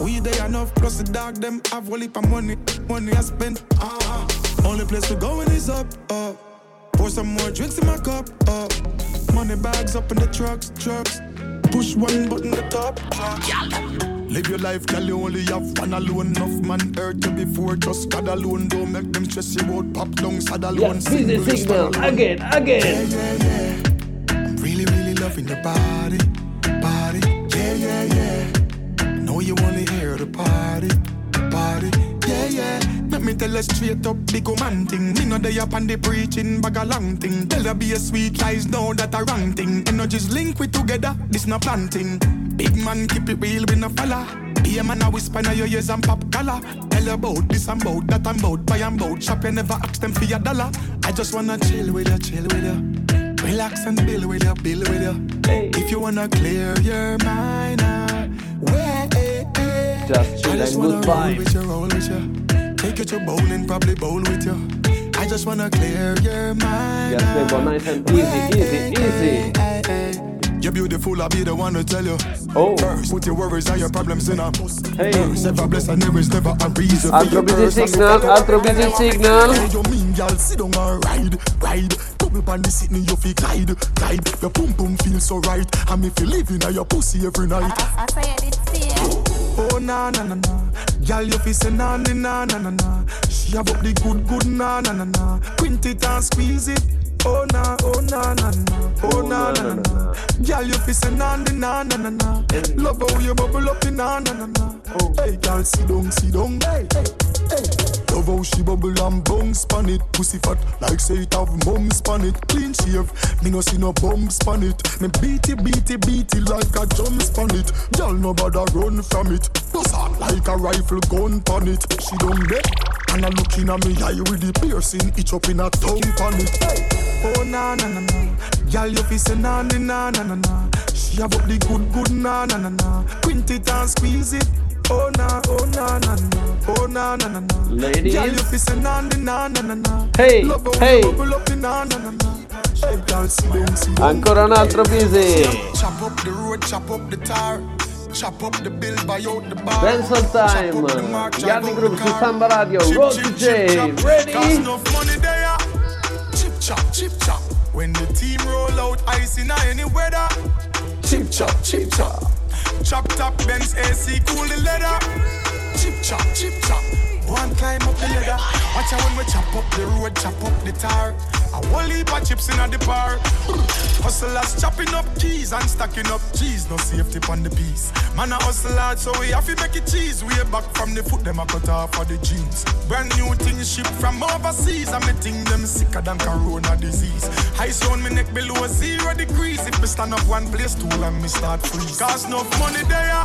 We they enough, plus the dog them have one heap of money. Money I spend. Only place we going is up, up. Pour some more drinks in my cup, up. Money bags up in the trucks, trucks. Push one button, the top. Live your life, girl, you only have one alone. Enough man hurt you before, just God alone. Don't make them stress you out, pop down, sad alone. Busy Single, Signal alone. Again, Yeah, again yeah, yeah. I'm really, really loving your body. You wanna hear the party, party. Yeah, yeah. Let me tell you straight up, big man thing. Me know they up on the preaching, bag a long thing. Tell her be a sweet lies, know that a wrong thing. Energies link we together, this no planting. Big man keep it real, we no follow. Be a man a whisper in your ears and pop collar. Tell you about this and about that and about buy and about shop. You never ask them for your dollar. I just wanna chill with you, chill with you. Relax and build with you, build with you. If you wanna clear your mind, uh, wait, eh, eh. Just chill I just and wanna good roll vibes. with you, roll with you. Take you to bowling, probably bowl with you. I just wanna clear your mind. Yes, Bevo, nice and easy, easy, easy You You're beautiful, I'll be the one to tell you. Oh. First, put your worries and your problems in a Hey. First, never bless and there is never a reason for Altro your busy curse. signal, altro busy signal. Hey, you mean, girl, sit down and ride, ride. Double pan the sitting, you feel glide, glide. Your pum pum feels so right. And if you live in your pussy every night. Oh na na na na, girl you fi say na na na na na. She have up the good good na na na na. Quint it and squeeze it. Oh na oh na na na, oh na na na. Girl you fi say na na na na na. Love how you bubble up the na na na na. Hey girl sit down sit down. Hey hey hey. Love how she bubble and bounce span it. Pussy fat like say it have mum span it. Clean shave, me no see no bumps span it. Me beat it, beat it, beat it like a jump span it. Girl no bother run from it. Bust out like a rifle gun pan it. She done dead. And I looking at me eye with the piercing itch up in a tongue pan it. Oh na na na na, girl you fi say na na na na na na. She have up the good good na na na na. Quint it and squeeze it. Oh na oh na na na, oh na na na na. Ladies. Girl you fi say na na na na na na. Hey, Love how hey. you bubble up na na na na. Hey girl sit down sit down. Ancora un altro busy. Chop up the road, chop up the tar. Chop up the bill, buy out the bar. Dancehall time. Chop up the uh, mark, drive Yardi Group su. Samba Radio. Road to J. Ready? Cause enough money there. Chip chop, chip chop. When the team roll out, ice in any weather. Chip chop, chip chop. Chop top Benz AC, cool the leather. Chip chop, chip chop. One climb up the ladder. Watch out when we chop up the road, chop up the tar. A whole heap of chips in the bar. Hustlers chopping up keys and stacking up cheese. No safety on the piece. Man a hustle hard, so we have to make it cheese. Way back from the foot, them a cut off for the jeans. Brand new things shipped from overseas. And me think them sicker than corona disease. Ice on me neck below zero degrees. If me stand up one place too long, me start freeze. Cause enough money there.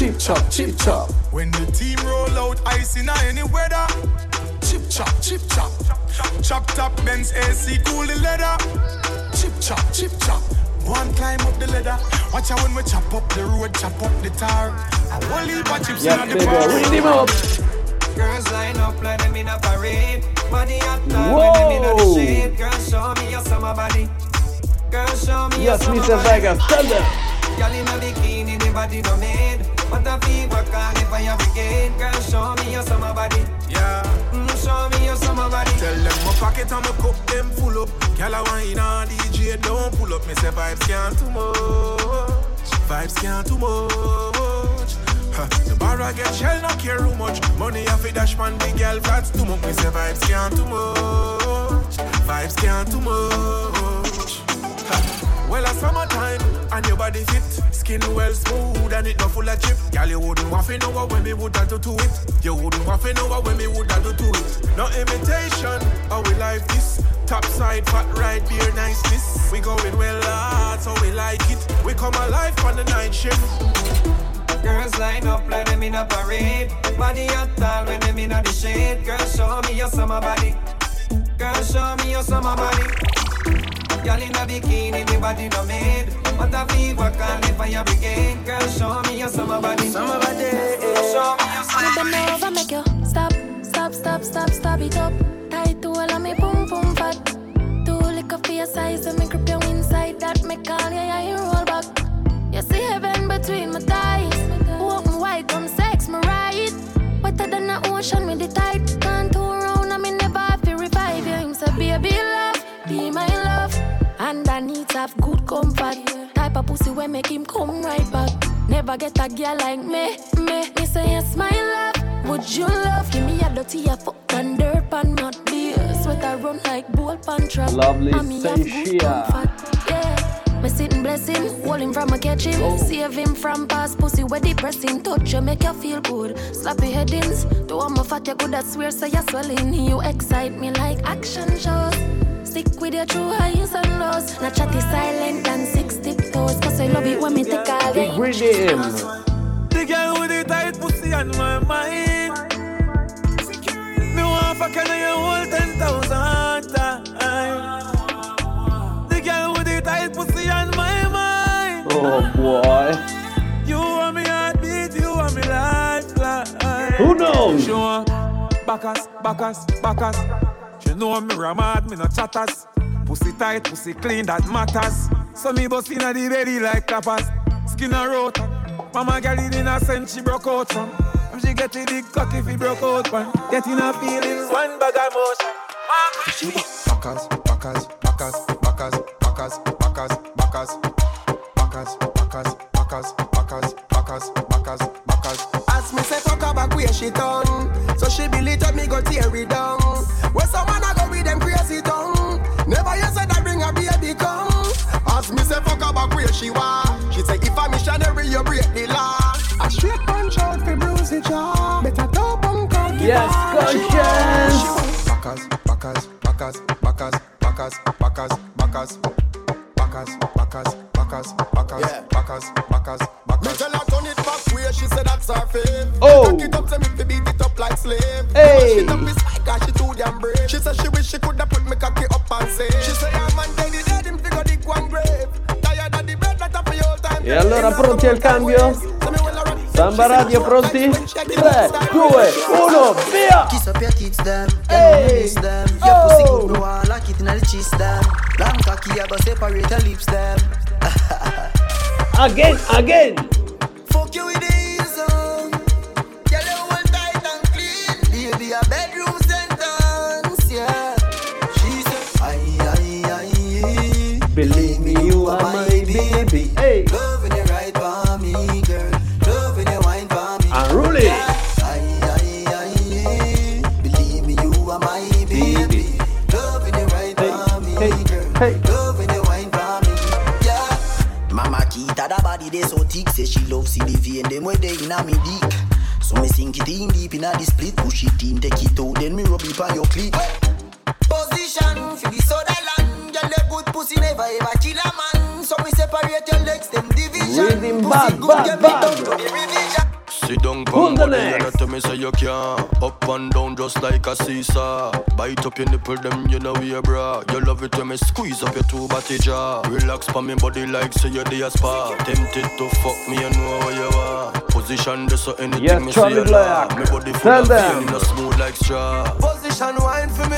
Chip chop, chip chop. When the team roll out, ice in any weather. Chip chop, chip chop. Chop top Benz AC, cool the leather. Chip chop, chip chop. One climb up the ladder. Watch out when we chop up the road, chop up the tar. A whole heap of chips Yeah, in the baby, bar. read him up. Girls line up like them in a parade. Body hot like when them in the Whoa. shade. Girls show me your summer body. Girls show me your Yes, summer Mr. body. Vegas, tell them. Girl in a bikini, the body no made. What a fever call the fire brigade. Girl, show me your summer body. Yeah. Mm, show me your summer body. Tell them my pocket and my cup them full up. Girl I wine on DJ don't pull up. Me say vibes can't too much. Vibes can't too much. The bar I get shell not care too much. Money off it dash man the girl flats too much. Me say vibes can't too much. Vibes can't too much. Ha. Well, a summertime and your body fit, skin well smooth and it not full of chip. Girl, you wouldn't want to know what when me would do to it. You wouldn't want to know what when me would do to it. No imitation, how we like this. Top side, fat right, beer niceness. We going well hard, so we like it. We come alive on the night shift. Girls line up like them in a parade. Body hot tall when them in the shade. Girl, show me your summer body. Girl, show me your summer body. Girl in a bikini, the body no made. What a fever call the fire brigade. Girl, show me your summer body. Summer body. Show me your summer Wanna bend over, make you stop, stop, stop, stop, stop it up. Tight to all of me, boom, boom, fat. Too liquor for your size, and me grip you inside. That me call you, yeah, you roll back. You see heaven between my thighs. Walk me wide, come sex me right. Wetter than the ocean with the tide. Type of pussy where make him come right back. Never get a girl like me, me. Me say yes, my love. Would you love? Give me a dirty a fuck and dirt pan mud beer. Sweat I run like bull pan trap. Lovely And me have good Sensia. Yeah. Me sit and bless him, hold him from a catch him. Oh. Save him from past pussy where depressing. Touch you, make you feel good. Slappy headings. Do one more fat, you good, I swear, so you're swelling. You excite me like action shows. Stick with your true highs and lows. Not chatty silent and six tiptoes. Cause I love it when me take all Big the Rhythm. The girl with the tight pussy on my mind. Me want fuck her you whole ten thousand times. The girl with the tight pussy on my mind. Oh boy. You want me heartbeat, you want me lifeline. Who knows? She want Bacchus, Bacchus, Bacchus. She know me ramad, me no chatters. Pussy tight, pussy clean, that matters. So me bust inna the belly like tapas. Skin a rota. Mama girl in a sense she broke out from. And she get a big cock if he broke out one. Getting her feelings, one bag of motion. She backers, backers, backers, backers, backers, backers, backers, backers, backers, backers, backers, backers, backers, backers. As me say fuck her back where she done So she it me go tear it down Where someone a go with them crazy tongue Never you Ask me say fuck about where she want. She say if a missionary you break the law. A straight punch out for bruise the jaw. Better dope and cocky. Yes, conscience. Backers, backers, backers, backers, backers, backers, backers. Backers, backers, backers, backers, backers, backers, backers. Me tell her turn it back where she said that's her fave. Oh. Cock it up, tell me to beat it up like slave. Hey. She dumb be spiker, she too damn brave. She said she wish she coulda put me cocky up and say. She say I'm on daily day. E allora pronti al cambio? Samba Radio pronti? 3, 2, 1, via! Kiss up your tits, them. You Hey. miss them. Your Oh. pussy good, me want lock it in the chest, them. Long cocky, I go separate your lips, them. Again, again! Fuck you with the easel. Girl, you hold tight and clean. Baby, a bedroom baby. Hey! Loving you right for me, girl. Loving you wine for me. Unruly! Aye, aye, aye. Believe me, you are my baby. Loving you right for me, girl. Hey! Loving you wine for me, yeah. Mama Kita, that body they so thick, say she love see the vein them where they inna me dick. So me sink it in deep inna the split, push it in, take it out, then me rub it on your clit. Position for the soda land, girl, the good pussy never ever kill a man. So me separate your legs, them division. Rhythm Pussy bad, good, bad, get bad. down to the revision. Sit down, Who's pon the body and next? tell me say you can Up and down just like a seesaw Bite up your nipple, them you know we a bra You love it when me squeeze up your two body jaw Relax pa me body like say you're the spa Tempted to fuck me, you know where you are Position this so anything Yes, me Charlie say you like Me body full Tell of them. feeling, no smooth like straw Position wine for me.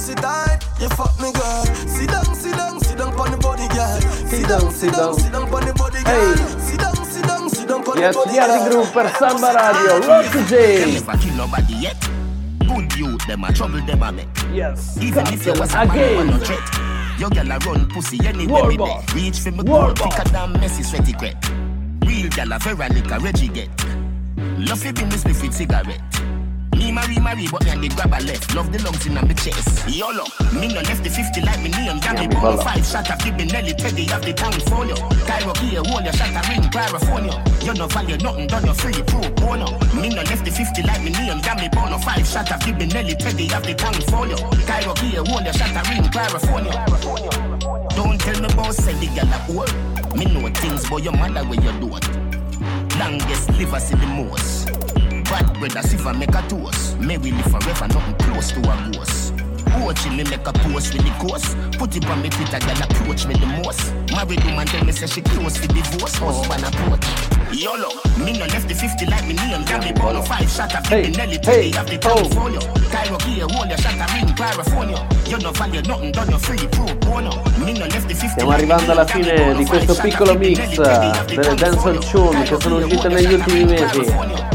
Pussy tight, you fuck me, girl. Sit down, sit down, sit down on the body, girl. Sit down, sit down, sit down on the body, girl. Sit down, sit down, sit down on the body, Yardi girl. Group per Samba Radio, Rock to J! Never kill nobody yet. Good youth, them a trouble, them a make. Yes, Even if you was a man, you no threat. Your girl a run pussy anywhere me Warboss. there. Reach for me Warboss. gold, thicker than messy sweaty crep. Real girl a Veronica Reggie get. Love you business me fit cigarette. Me marry marry, but me and the grabber left. Love the lungs in my chest. YOLO, me no left the 50 like me name. Damn me Yeah, ball voila. five shot of Gibby Nelly Teddy of the town folio. Cairo here, hold your shot a ring, California. You no value nothing, done your free pro bono. Me no left the 50 like me name. Damn me ball five shot of Gibby Nelly Teddy of the town folio. Cairo here, hold your shot a ring, California. Don't tell me about say the gal a whore. Me know things, but your mother where you do it. Longest live see the most. Bad if I make a toast. May we live forever, nothing close to a ghost. Watching me make a post with the ghost. Put it on me Twitter, girl approach me the most. Married woman tell me say she close for divorce. Husband approach. YOLO, me no left the 50 like me name. Got me ball five shot of Hey, Nelly hey, of the oh. Cairo here, hold your shot a ring, California. You no value nothing, done your free pro bono. Me no left the 50 Stiamo arrivando alla fine di questo piccolo mix delle dancehall tune che sono uscite negli ultimi mesi.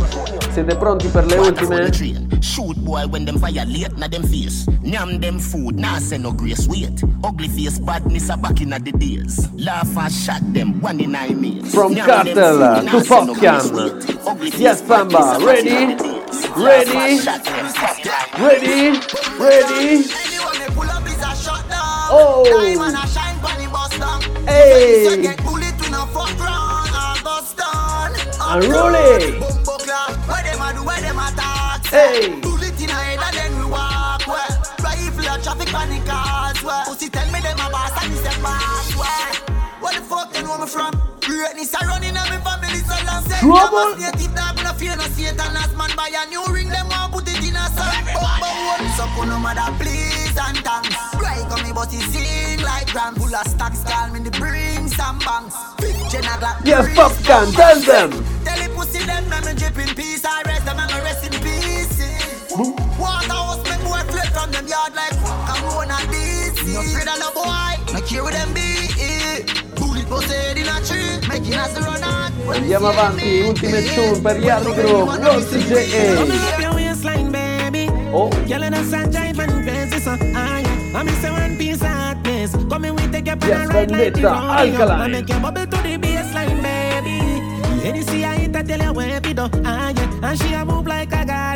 Siete pronti per le ultime? Shoot boy when them violate na them face. Nyam them food, nah say no grace. Wait, ugly face badness a back in the days. Laugh and shot them one in nine mates. From Nyam Cartel food, to nah say no grace. Popcan. Wait, Yes, Samba, badness a ready? back in the days. Ready? Laugh and shot them stop line. Ready? Ready? Anyone they pull up Hey. Bullet in a head and then we walk. Where rifle a traffic panic cars. Where pussy tell me them a boss and he say pass. Where where the fuck they know me from? Greatness a running in my family so long. Say Trouble. a native dog, no fear no Satan. As man buy a new ring, them want put it in a sun. Bumbo one, so put no mother please and thanks. Right on me, but he sing like grand full of stocks, call me the bring some banks. Fifth gen a Glock. Yes, Popcan, tell them. Tell pussy them, I'm drip in peace. I rest them, I'm rest in peace. Waterhouse, me boy flip from them yard like Corona disease. No afraid of no boy, no care with them be. Andiamo avanti, ultime tour per Yadro, Rossi J.A. Oh. Yes, Vendetta, Alkaline. Any see I ain't a tell her where we do, ah yeah, and she a move like a guy.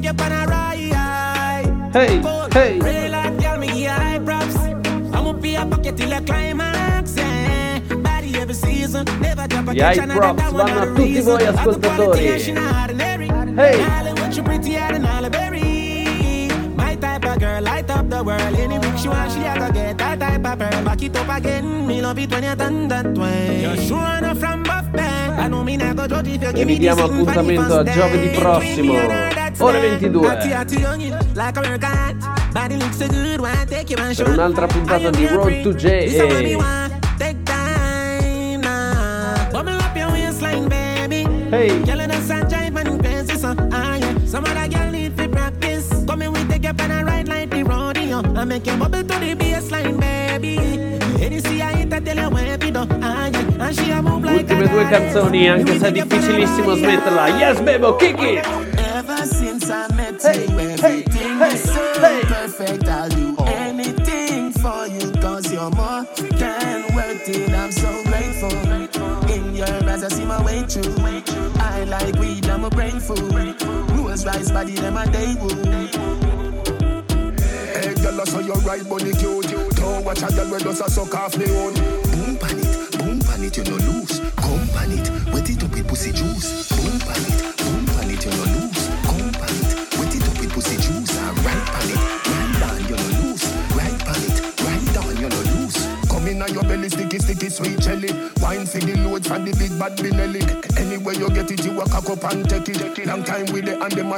Take you on a ride. Hey, hey. Real hot girl, me give high props. I'ma be a pocket till a climax, yeah. Body every season, never drop a catch props that one vanno a a tutti reason. voi I go ascoltatori. politician, ordinary. Hey. Darling, what you pretty and berry. My type of girl, light up the world. Any week she want, she a go get that type of pearl. Back it up again, me love it when you done that way. You're sure enough from buff band. I know me not go judge if you E give vi me diamo this info appuntamento a giovedì prossimo, ore 22, Atty, atty, youngin, like a workout. Body looks so good, why take you and show per un'altra puntata di Road to baby. Hey. I make you bubble to the baseline, baby. Ultime due canzoni, anche se è difficilissimo smetterla. Yes, Bebo, kick it! Ever since I met you, everything is so perfect. I'll do oh. anything for you, cause you're more than worth it. I'm so grateful. In your eyes, I see my way through. I like weed, I'm a brain food. Rules rice body, them a day Hey, girl, I saw your right, bunny cute. Don't watch a girl when does a suck off me own. Boom pan it, boom pan it, you no lose. Come pan it, wet it up with pussy juice. Boom pan it, boom pan it, you no lose.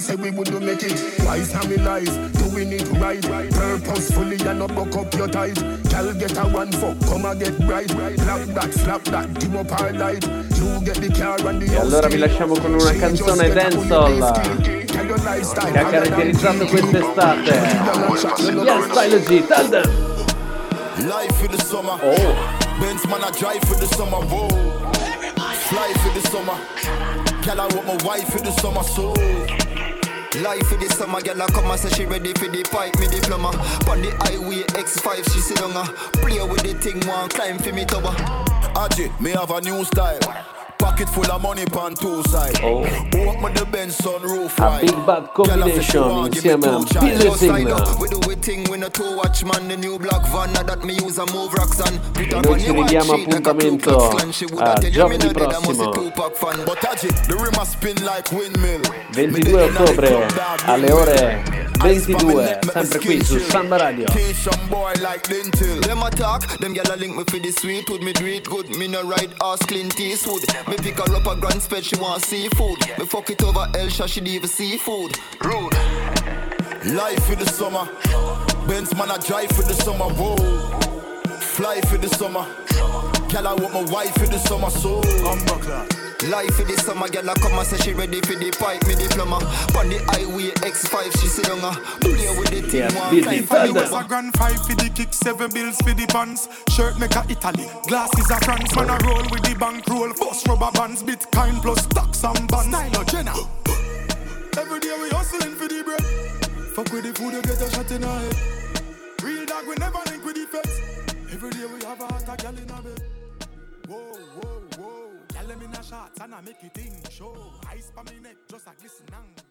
Say we would do make it. Wise how me life, doing it right. Purposefully, and not buck up your ties. Girl, get a one fuck, come and get bright. Slap that, slap that, dim up our light. You get the car and the E allora vi lasciamo con una canzone dancehall che ha caratterizzato quest'estate. Yes, Style G, tell them! Life for the summer. Oh. Benz man, I drive for the summer. Whoa. Fly for the summer. Girl, I want my wife for the summer. So. Life for the summer, girl, I come and say she ready for the pipe, me diploma. On the highway X5, she sit down, uh, play with the thing, one climb for me tower. Aji, me have a new style. Pocket full of money pan two side. Oh. Open the Benz sunroof. A big bad combination, you see man. Pillow. With the waiting when a two watch the new black van that me use a move rocks and put on one white sheet like a two. Ah, but the rim a spin like windmill. 22 ottobre alle ore 22 sempre qui su Samba Radio Some boy like dental. Them attack, them gyal link me for the sweet wood. Me do it good, me no ride ass Clint Eastwood. Me pick her up a grand spread, she want seafood. Me fuck it over Elsha, she leave seafood. Rude. Life for the summer. Benz man, I drive for the summer. Whoa. Fly for the summer. Girl, I want my wife for the summer. So. Life for the summer, gyal a come and say she ready for the pipe, me diploma. On the highway X5, she sit down, play with the team. Yes, one busy climb for me further. tower. A grand five for the kick, seven bills for the pants. Shirt make a Italy, glasses a France. Man a roll with the bank roll, bust rubber bands, Bitcoin plus stocks and bonds. Style of Jenna. Every day we hustling for the bread. Fuck with the food, you get a shot in the head. Real dog, we never link with the feds. Every day we have a hot a gal in a bed. Shots and I make it thing show. Ice pa me neck, just a glisten and.